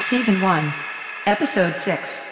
Season 1, Episode 6.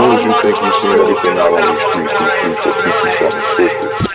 As long as you think you see everything out on these streets, you think that people something twisted.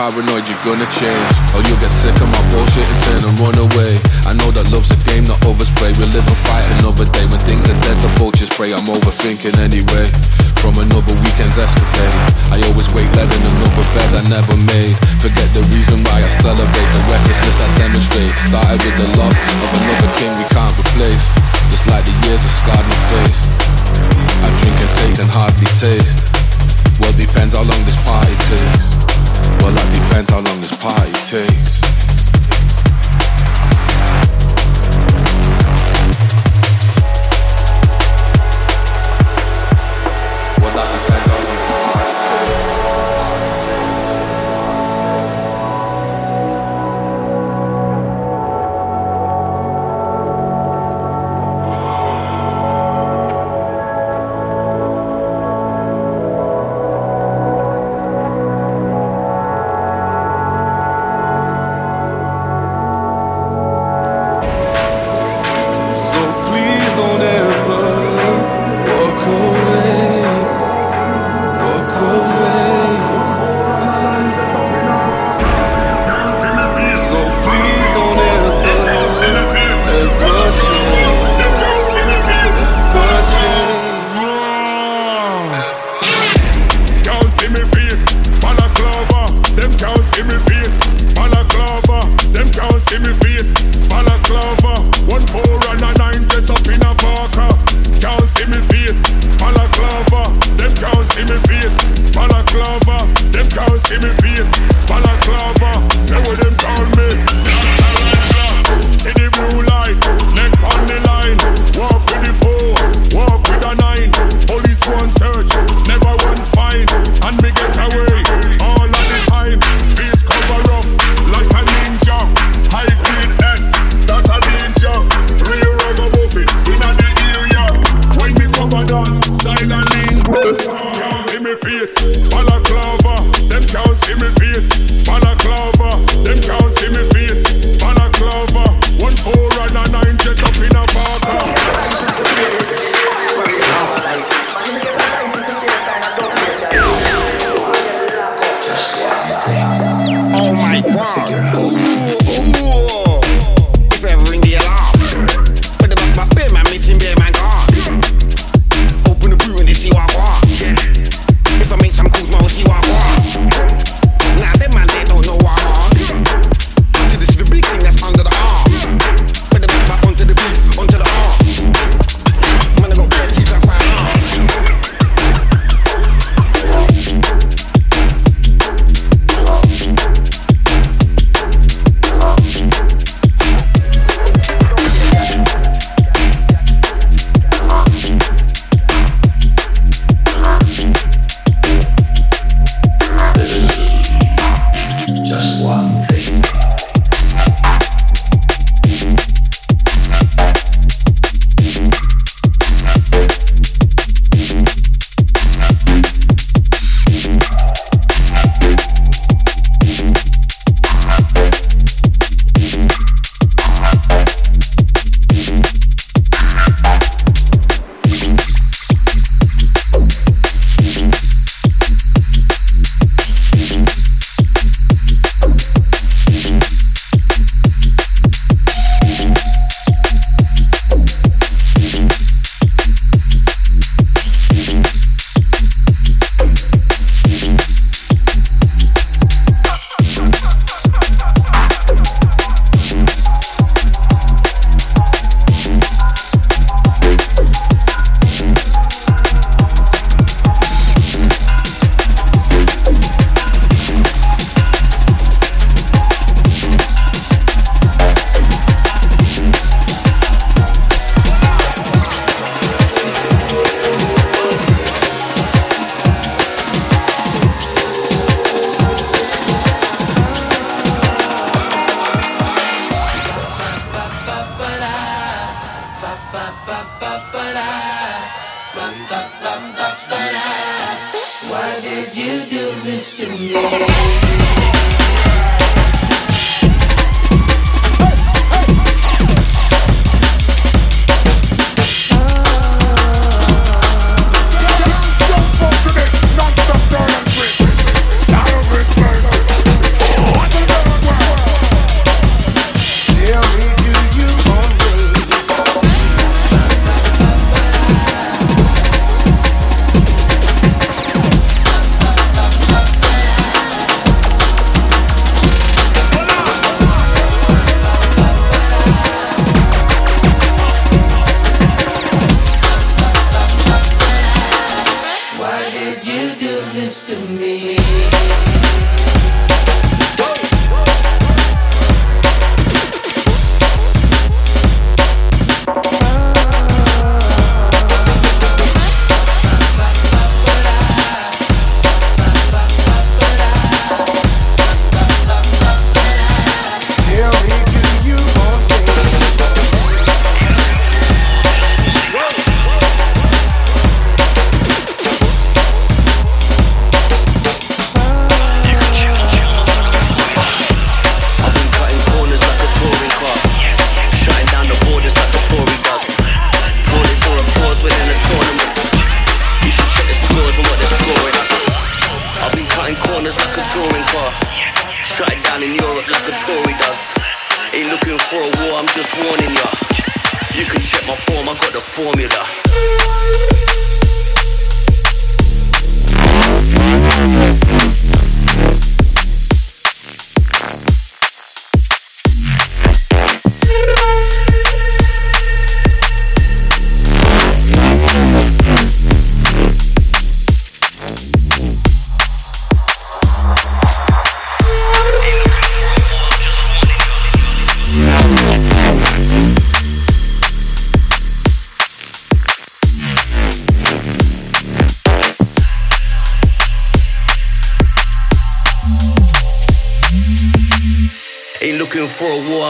Paranoid you're gonna change. Or you'll get sick of my bullshit and turn and run away. I know that love's a game, not overspray. We live and fight another day. When things are dead, the vultures spray I'm overthinking anyway. From another weekend's escapade. I always wake led in another bed I never made. Forget the reason why I celebrate. The recklessness I demonstrate Started with the loss of another king we can't replace. Just like the years have scarred my face. I drink and take and hardly taste. Well depends how long this party takes well, that depends how long this party takes.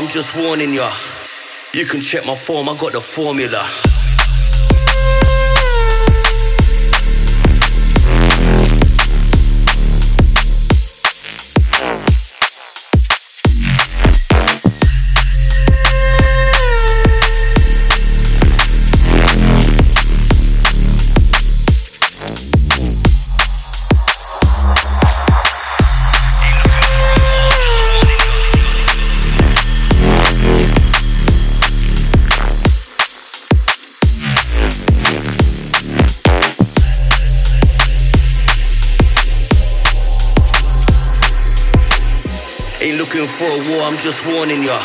Just warning ya. You can check my form, I got the formula. War, I'm just warning ya.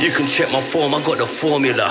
You can check my form, I got the formula.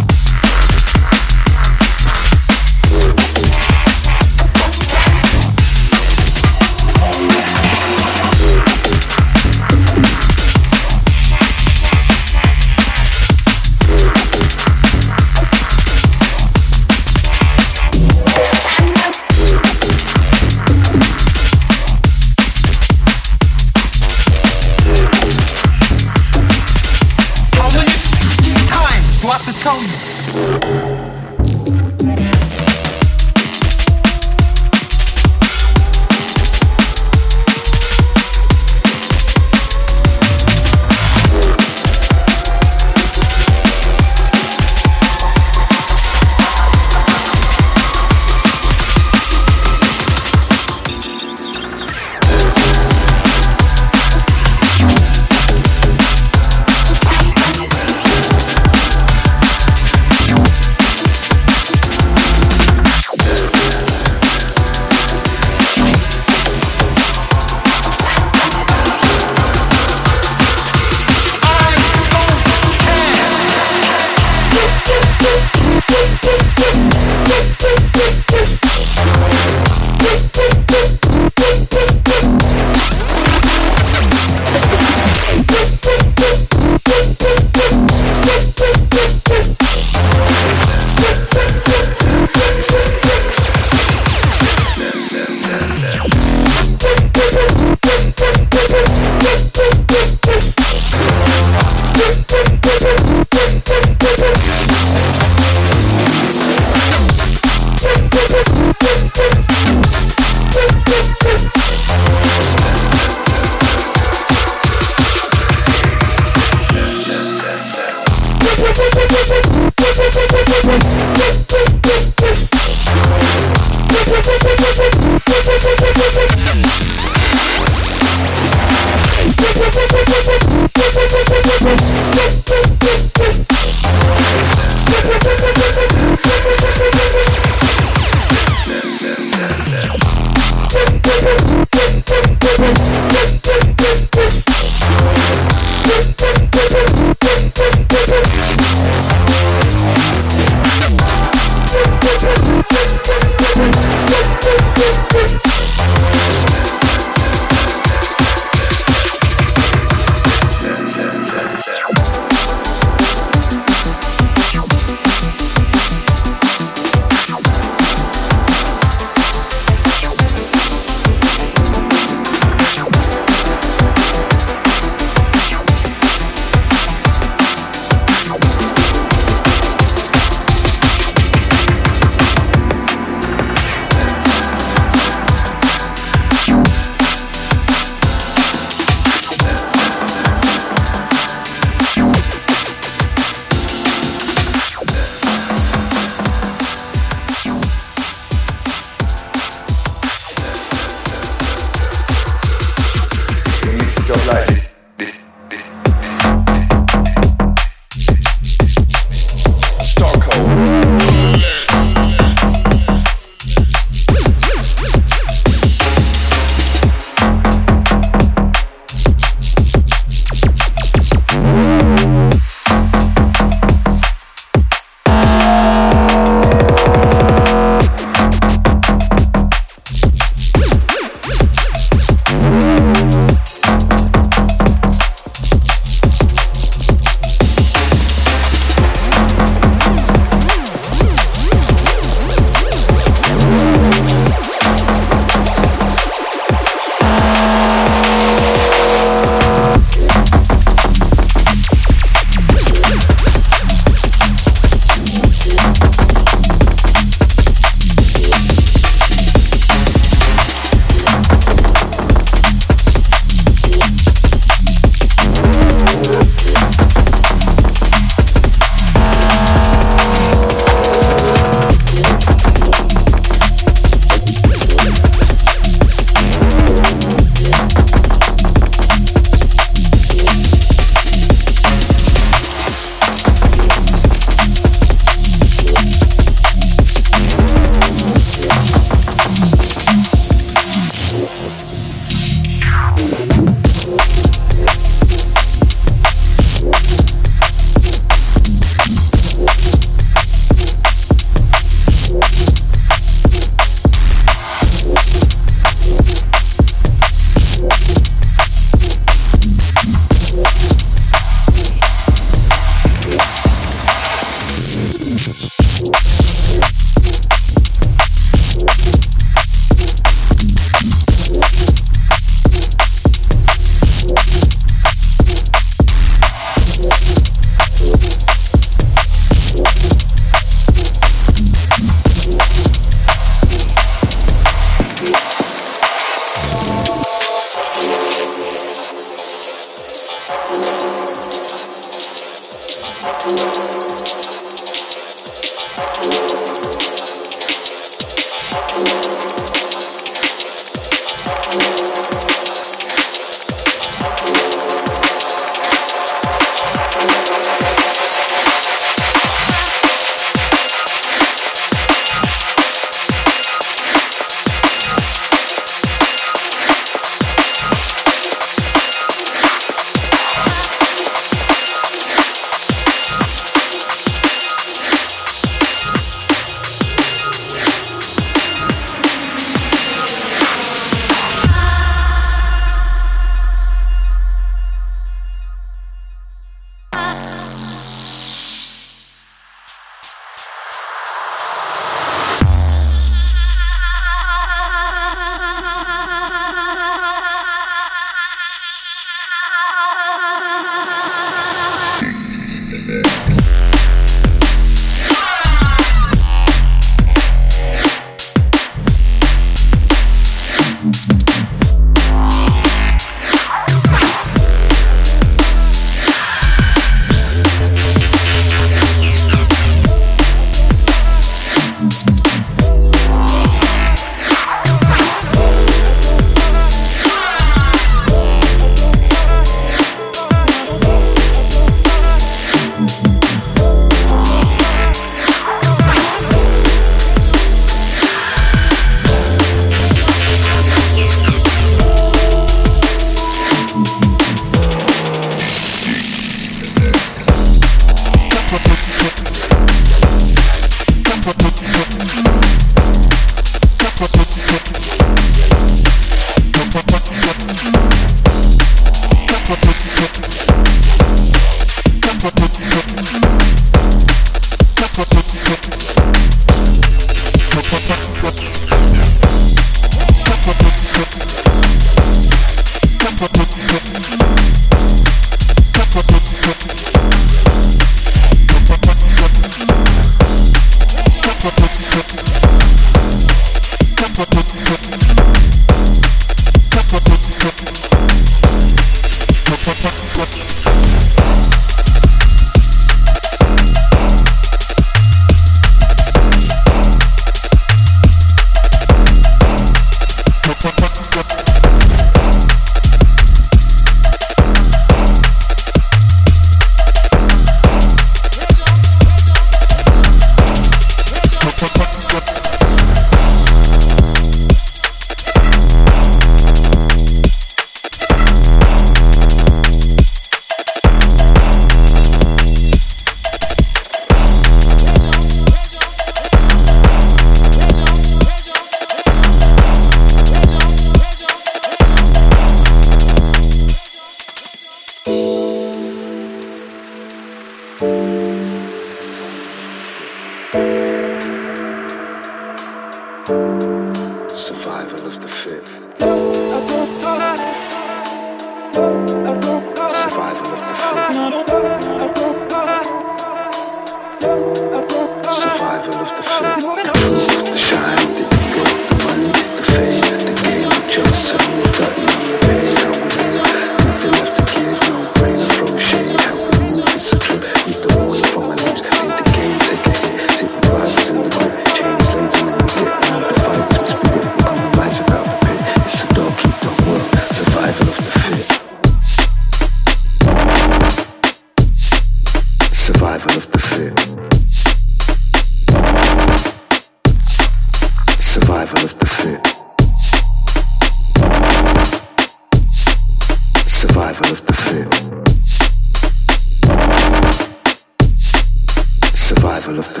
The ego, the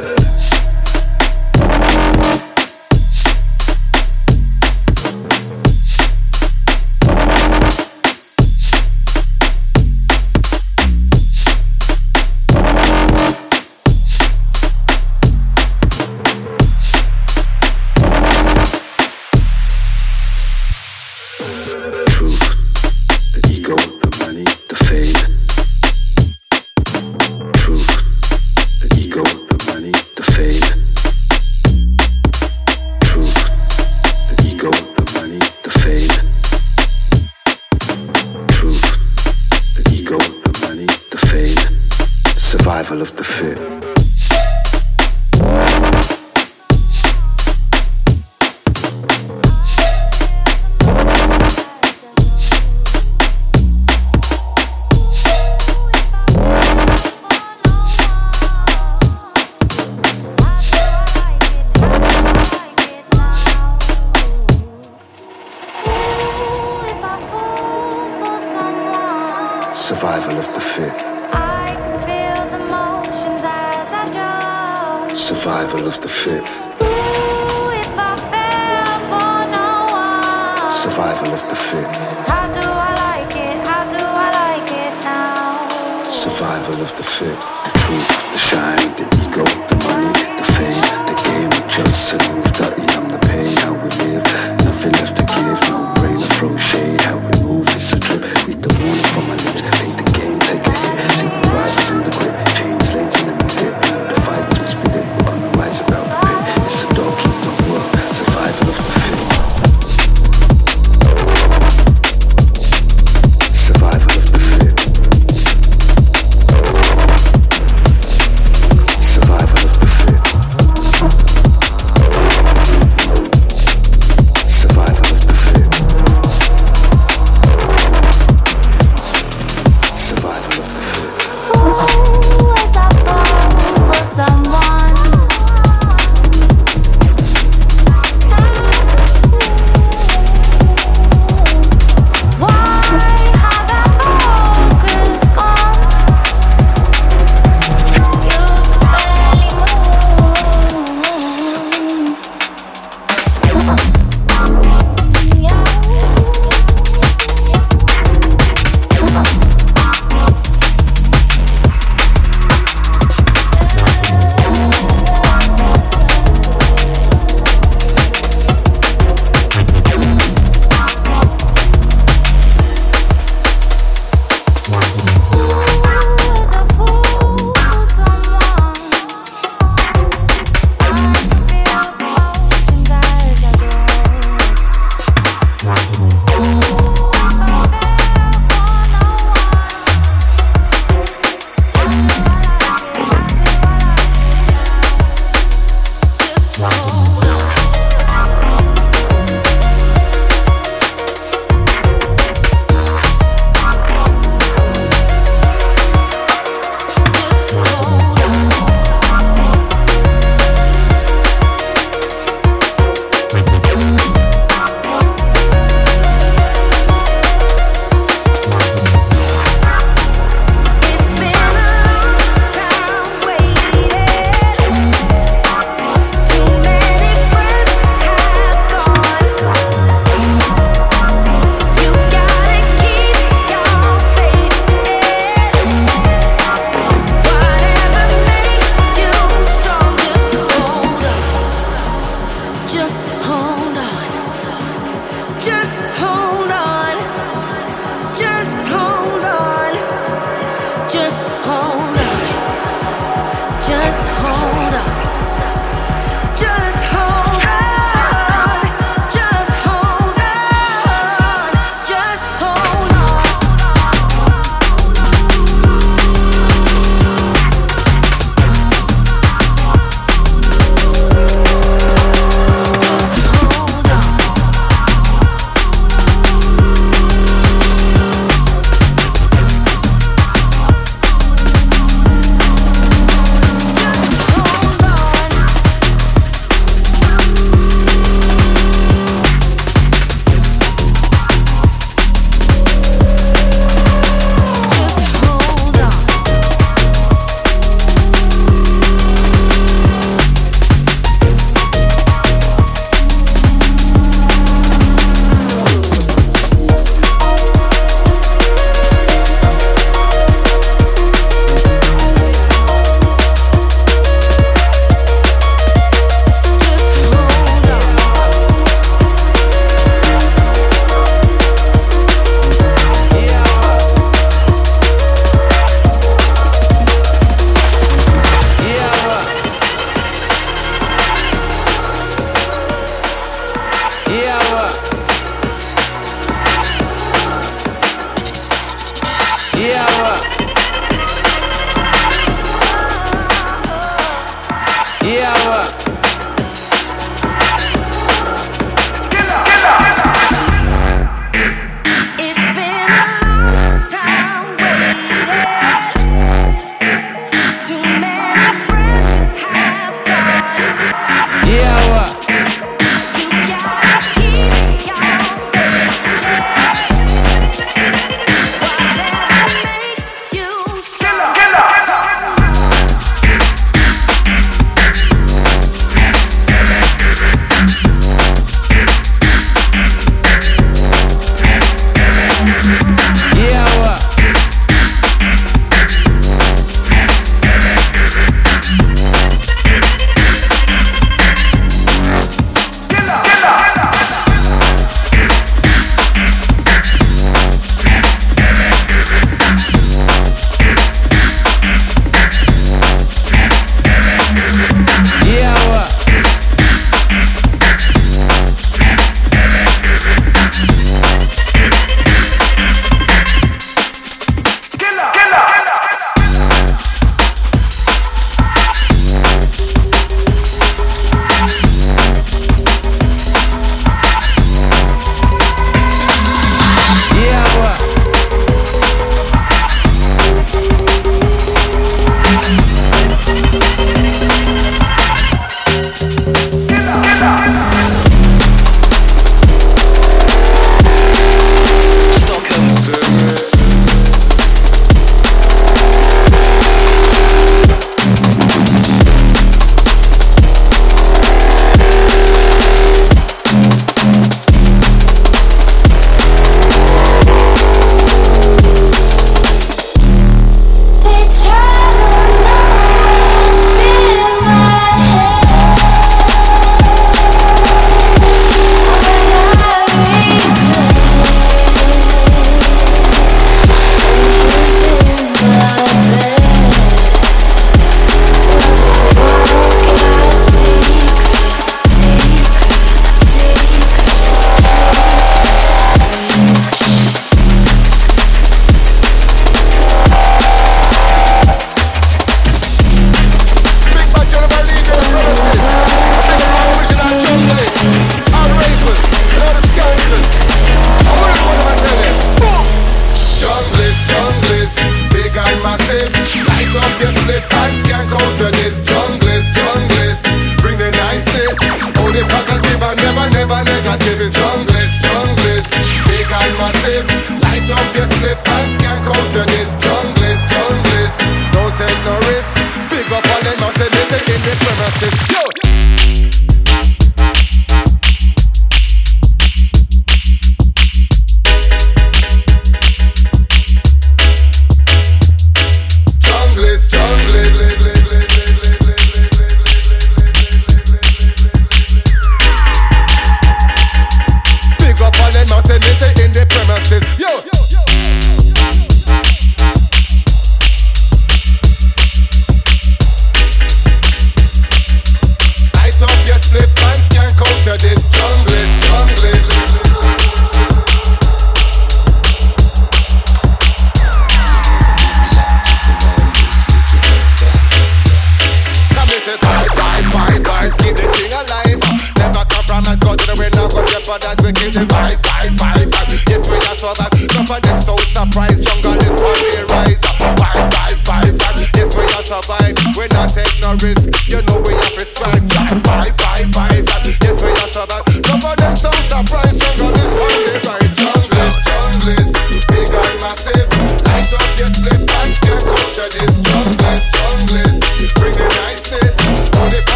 money,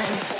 body.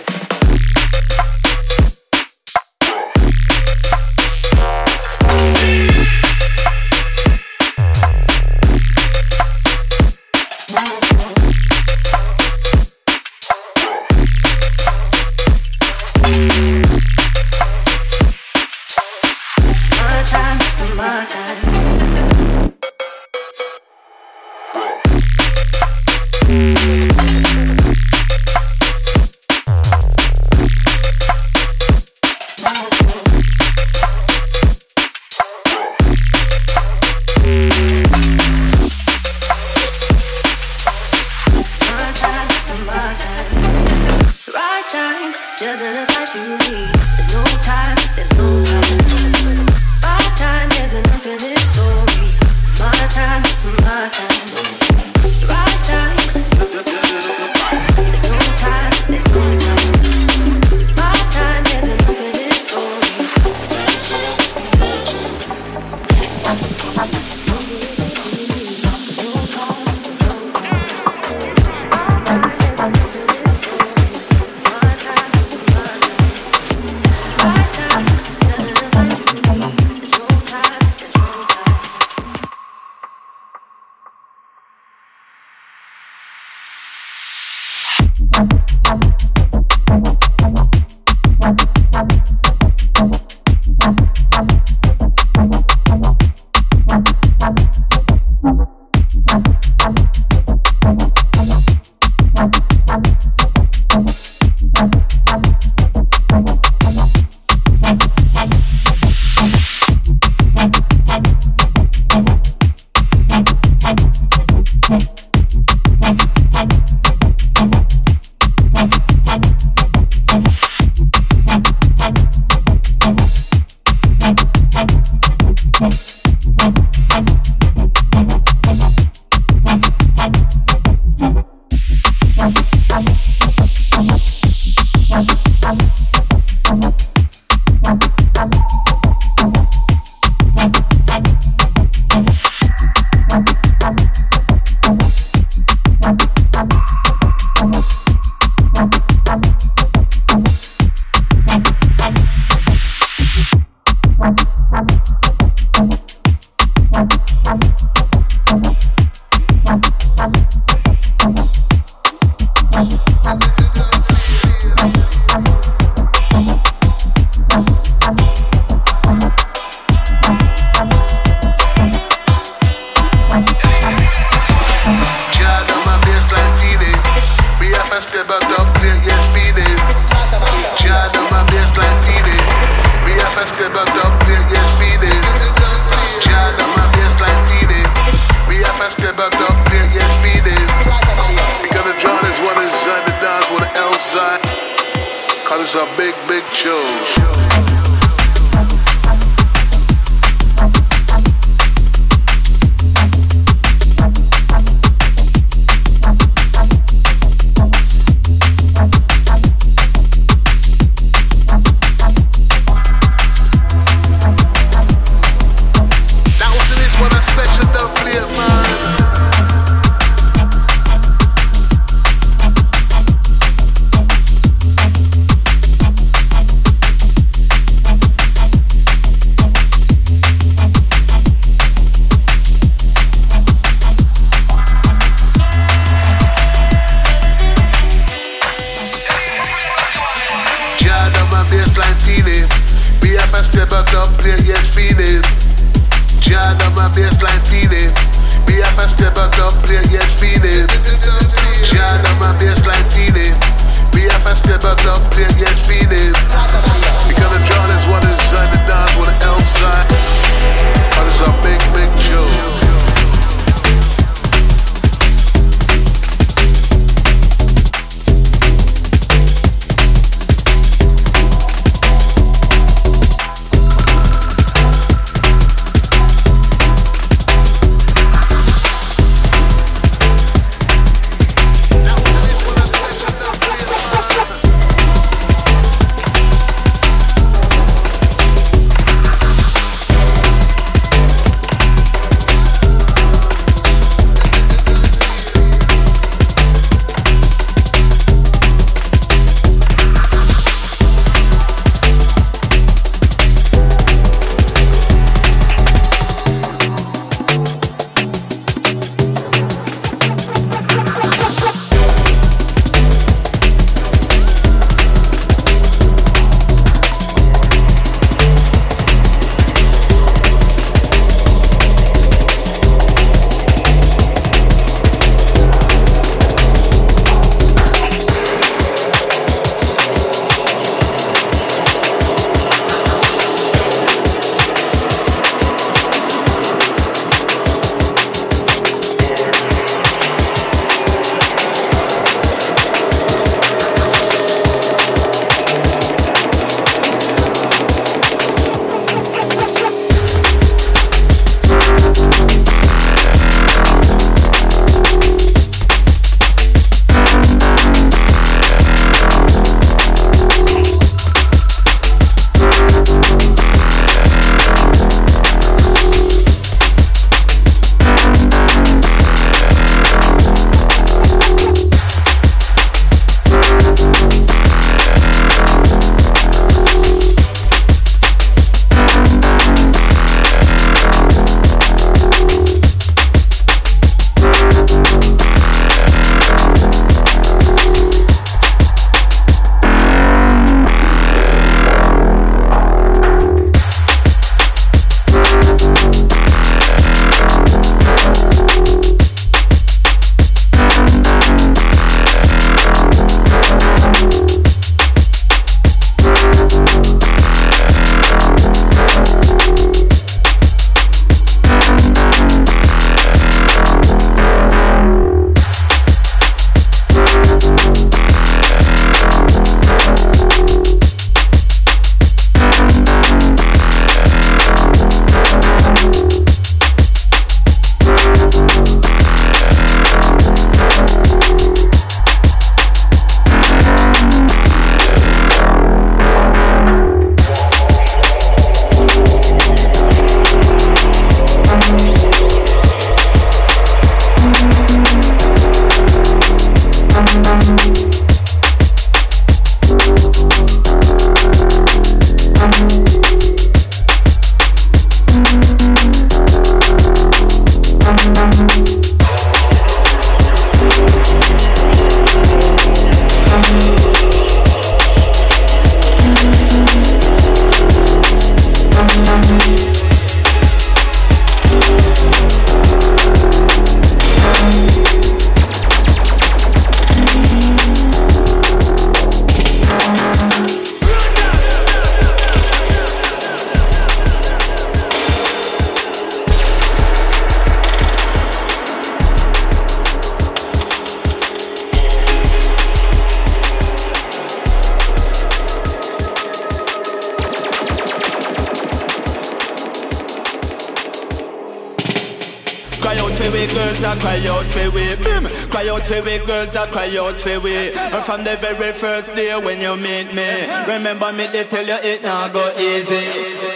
For we girls, I cry out for we. And from the very first day when you meet me, remember me they tell you it now go easy.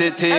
City.